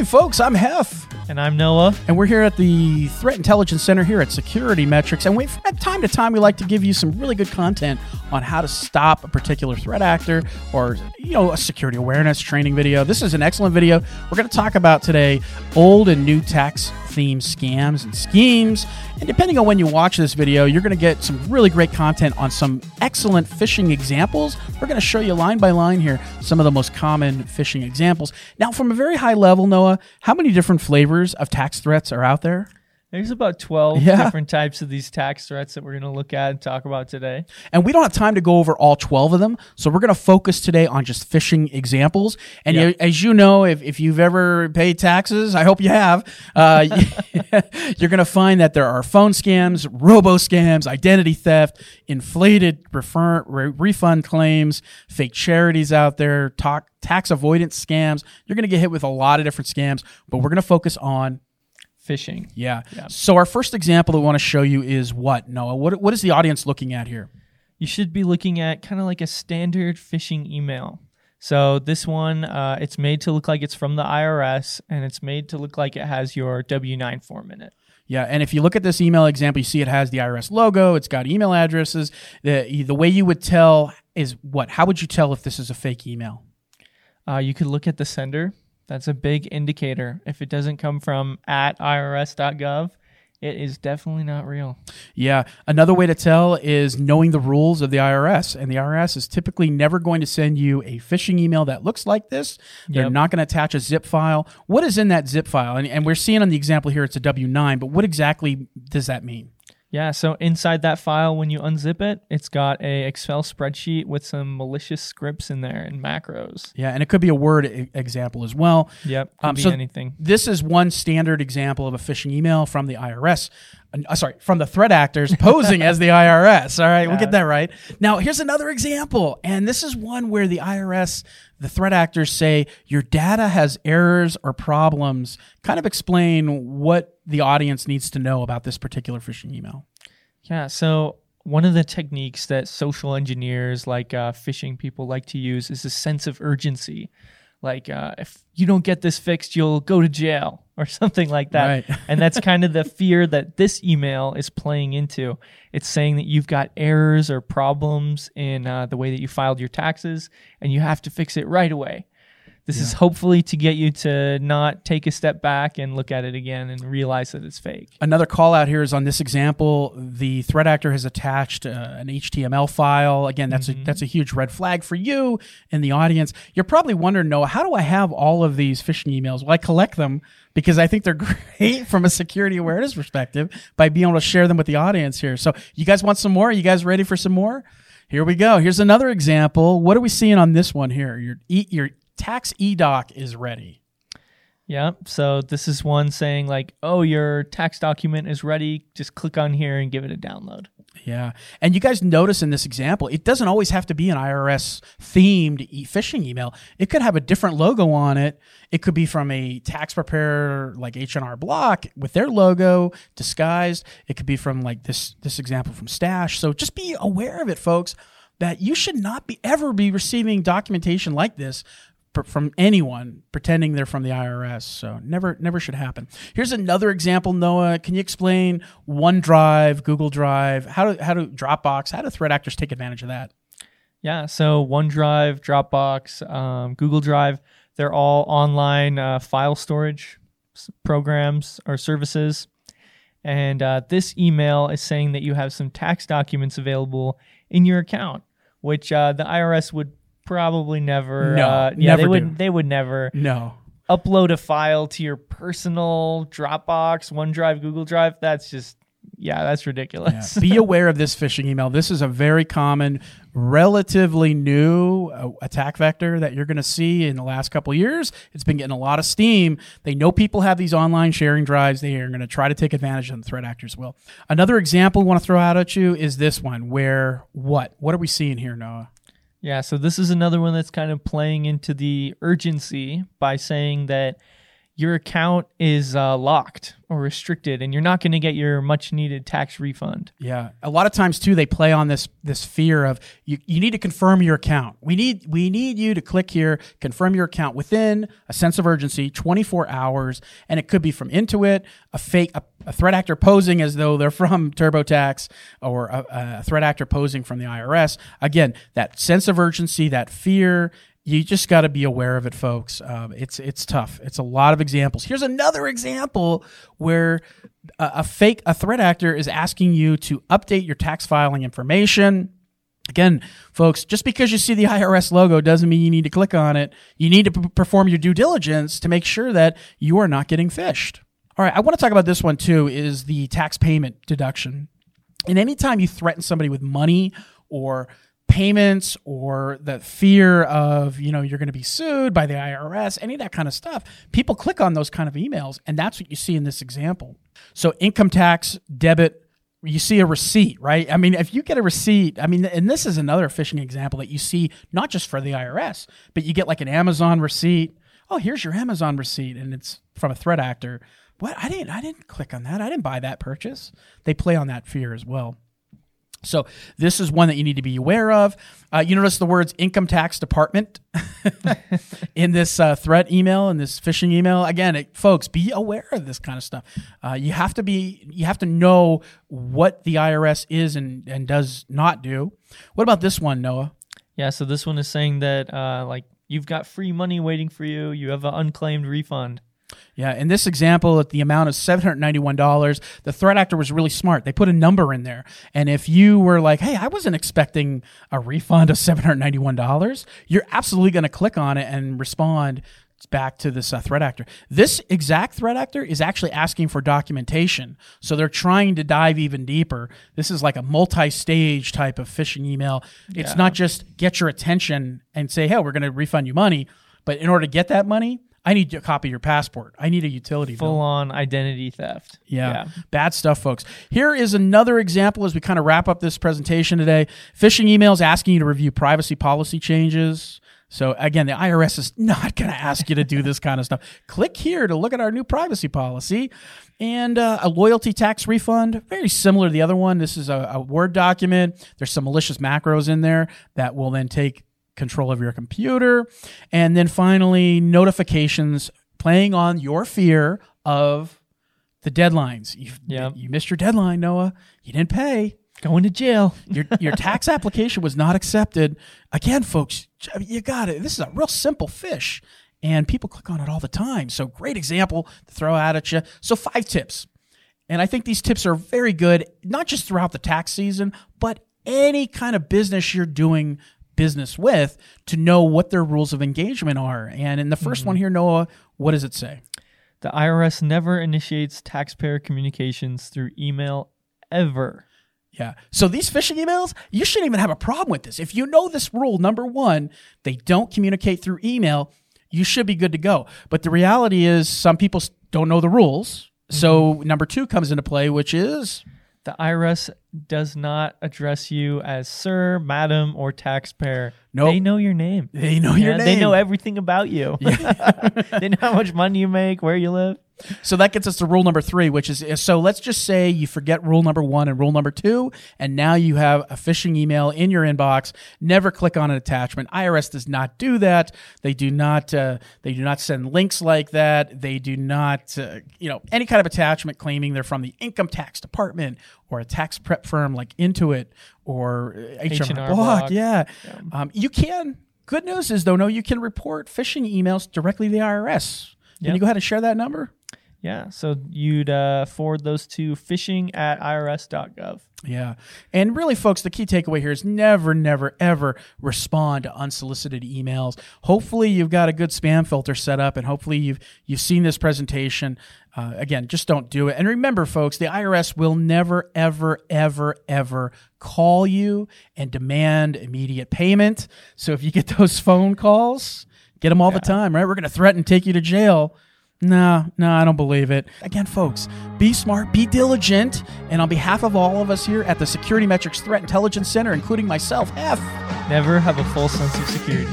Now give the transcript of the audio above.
Hi, folks. I'm Hef. And I'm Noah. And we're here at the Threat Intelligence Center here at Security Metrics. And we, from time to time, we like to give you some really good content on how to stop a particular threat actor or, you know, a security awareness training video. This is an excellent video. We're going to talk about today old and new tax theme scams and schemes. And depending on when you watch this video, you're going to get some really great content on some excellent phishing examples. We're going to show you line by line here some of the most common phishing examples. Now, from a very high level, Noah, how many different flavors of tax threats are out there? There's about 12 yeah. different types of these tax threats that we're going to look at and talk about today. And we don't have time to go over all 12 of them. So we're going to focus today on just phishing examples. And yep. you, as you know, if, if you've ever paid taxes, I hope you have, uh, you're going to find that there are phone scams, robo scams, identity theft, inflated refer, re- refund claims, fake charities out there, talk, tax avoidance scams. You're going to get hit with a lot of different scams, but we're going to focus on phishing. Yeah. yeah. So our first example that we want to show you is what Noah? What what is the audience looking at here? You should be looking at kind of like a standard phishing email. So this one, uh, it's made to look like it's from the IRS, and it's made to look like it has your W nine form in it. Yeah, and if you look at this email example, you see it has the IRS logo. It's got email addresses. The the way you would tell is what? How would you tell if this is a fake email? Uh, you could look at the sender. That's a big indicator. If it doesn't come from at irs.gov, it is definitely not real. Yeah. Another way to tell is knowing the rules of the IRS. And the IRS is typically never going to send you a phishing email that looks like this. They're yep. not going to attach a zip file. What is in that zip file? And, and we're seeing on the example here, it's a W 9, but what exactly does that mean? Yeah, so inside that file, when you unzip it, it's got a Excel spreadsheet with some malicious scripts in there and macros. Yeah, and it could be a Word e- example as well. Yep, could um, be so anything. This is one standard example of a phishing email from the IRS. Uh, sorry, from the threat actors posing as the IRS. All right, yeah. we'll get that right. Now, here's another example, and this is one where the IRS, the threat actors say your data has errors or problems. Kind of explain what the audience needs to know about this particular phishing email. Yeah, so one of the techniques that social engineers like uh, phishing people like to use is a sense of urgency like uh, if you don't get this fixed you'll go to jail or something like that. Right. and that's kind of the fear that this email is playing into. It's saying that you've got errors or problems in uh, the way that you filed your taxes and you have to fix it right away this yeah. is hopefully to get you to not take a step back and look at it again and realize that it's fake. Another call out here is on this example, the threat actor has attached uh, an HTML file. Again, that's mm-hmm. a that's a huge red flag for you in the audience. You're probably wondering, Noah, how do I have all of these phishing emails? Well, I collect them because I think they're great from a security awareness perspective by being able to share them with the audience here. So, you guys want some more? Are you guys ready for some more? Here we go. Here's another example. What are we seeing on this one here? Your your tax edoc is ready. Yeah. So this is one saying like, "Oh, your tax document is ready. Just click on here and give it a download." Yeah. And you guys notice in this example, it doesn't always have to be an IRS themed e- phishing email. It could have a different logo on it. It could be from a tax preparer like H&R Block with their logo disguised. It could be from like this this example from Stash. So just be aware of it, folks, that you should not be ever be receiving documentation like this from anyone pretending they're from the IRS. So never never should happen. Here's another example, Noah. Can you explain OneDrive, Google Drive, how do how do Dropbox, how do threat actors take advantage of that? Yeah, so OneDrive, Dropbox, um, Google Drive, they're all online uh, file storage programs or services. And uh, this email is saying that you have some tax documents available in your account, which uh, the IRS would probably never. No, uh, yeah, they would. They would never. No. Upload a file to your personal Dropbox, OneDrive, Google Drive. That's just yeah, that's ridiculous. Yeah. Be aware of this phishing email. This is a very common, relatively new uh, attack vector that you're going to see in the last couple years. It's been getting a lot of steam. They know people have these online sharing drives. They are going to try to take advantage of them. Threat actors will. Another example I want to throw out at you is this one, where what? What are we seeing here, Noah? Yeah, so this is another one that's kind of playing into the urgency by saying that your account is uh, locked or restricted, and you're not going to get your much needed tax refund. Yeah, a lot of times too, they play on this this fear of you. You need to confirm your account. We need we need you to click here, confirm your account within a sense of urgency, 24 hours, and it could be from Intuit, a fake a, a threat actor posing as though they're from TurboTax, or a, a threat actor posing from the IRS. Again, that sense of urgency, that fear, you just got to be aware of it, folks. Um, it's it's tough. It's a lot of examples. Here's another example where a, a fake a threat actor is asking you to update your tax filing information. Again, folks, just because you see the IRS logo doesn't mean you need to click on it. You need to p- perform your due diligence to make sure that you are not getting phished. All right, I want to talk about this one too is the tax payment deduction. And anytime you threaten somebody with money or payments or the fear of you know you're going to be sued by the IRS any of that kind of stuff people click on those kind of emails and that's what you see in this example. So income tax debit you see a receipt right? I mean if you get a receipt i mean and this is another phishing example that you see not just for the IRS but you get like an Amazon receipt. Oh here's your Amazon receipt and it's from a threat actor. What? I didn't i didn't click on that. I didn't buy that purchase. They play on that fear as well so this is one that you need to be aware of. Uh, you notice the words income tax department in this uh, threat email and this phishing email. Again, it, folks, be aware of this kind of stuff. Uh, you have to be, you have to know what the IRS is and, and does not do. What about this one, Noah? Yeah, so this one is saying that uh, like you've got free money waiting for you. You have an unclaimed refund. Yeah, in this example, at the amount is $791. The threat actor was really smart. They put a number in there. And if you were like, hey, I wasn't expecting a refund of $791, you're absolutely going to click on it and respond back to this uh, threat actor. This exact threat actor is actually asking for documentation. So they're trying to dive even deeper. This is like a multi stage type of phishing email. It's Yeah. not just get your attention and say, hey, we're going to refund you money. But in order to get that money, I need a copy of your passport. I need a utility bill. Full on identity theft. Yeah. Bad stuff, folks. Here is another example as we kind of wrap up this presentation today. Phishing emails asking you to review privacy policy changes. So again, the IRS is not going to ask you to do this kind of stuff. Click here to look at our new privacy policy and uh, a loyalty tax refund. Very similar to the other one. This is a, a Word document. There's some malicious macros in there that will then take control of your computer. And then finally, notifications playing on your fear of the deadlines. You Yep. you missed your deadline, Noah. You didn't pay. Going to jail. Your your tax application was not accepted. Again, folks, you got it. This is a real simple fish, and people click on it all the time. So great example to throw out at you. So five tips, and I think these tips are very good, not just throughout the tax season, but any kind of business you're doing business with to know what their rules of engagement are. And in the 1st one mm-hmm. here, Noah, what does it say? The IRS never initiates taxpayer communications through email ever. Yeah. So these phishing emails, you shouldn't even have a problem with this. If you know this rule, number one, they don't communicate through email, you should be good to go. But the reality is, some people don't know the rules. So mm-hmm. number two comes into play, which is The IRS does not address you as sir, madam, or taxpayer. Nope. They know your name. they know your name. They know everything about you. they know how much money you make, where you live. So that gets us to rule number three, which is so let's just say you forget rule number one and rule number two, and now you have a phishing email in your inbox. Never click on an attachment. IRS does not do that. They do not. Uh, they do not send links like that. They do not. Uh, you know any kind of attachment claiming they're from the income tax department or a tax prep firm like Intuit or uh, H&R, H&R Block. Block. Yeah, Um, you can. Good news is though, no, you can report phishing emails directly to the IRS. Can Yep. you go ahead and share that number? Yeah. So you'd uh, forward those to phishing at irs.gov. Yeah. And really, folks, the key takeaway here is never, never, ever respond to unsolicited emails. Hopefully you've got a good spam filter set up and hopefully you've you've seen this presentation. Uh, again, just don't do it. And remember, folks, the IRS will never, ever, ever, ever call you and demand immediate payment. So if you get those phone calls, get them all the time, right? We're going to threaten, take you to jail. No, no, I don't believe it. Again, folks, be smart, be diligent, and on behalf of all of us here at the Security Metrics Threat Intelligence Center, including myself, Hef, Never have a full sense of security.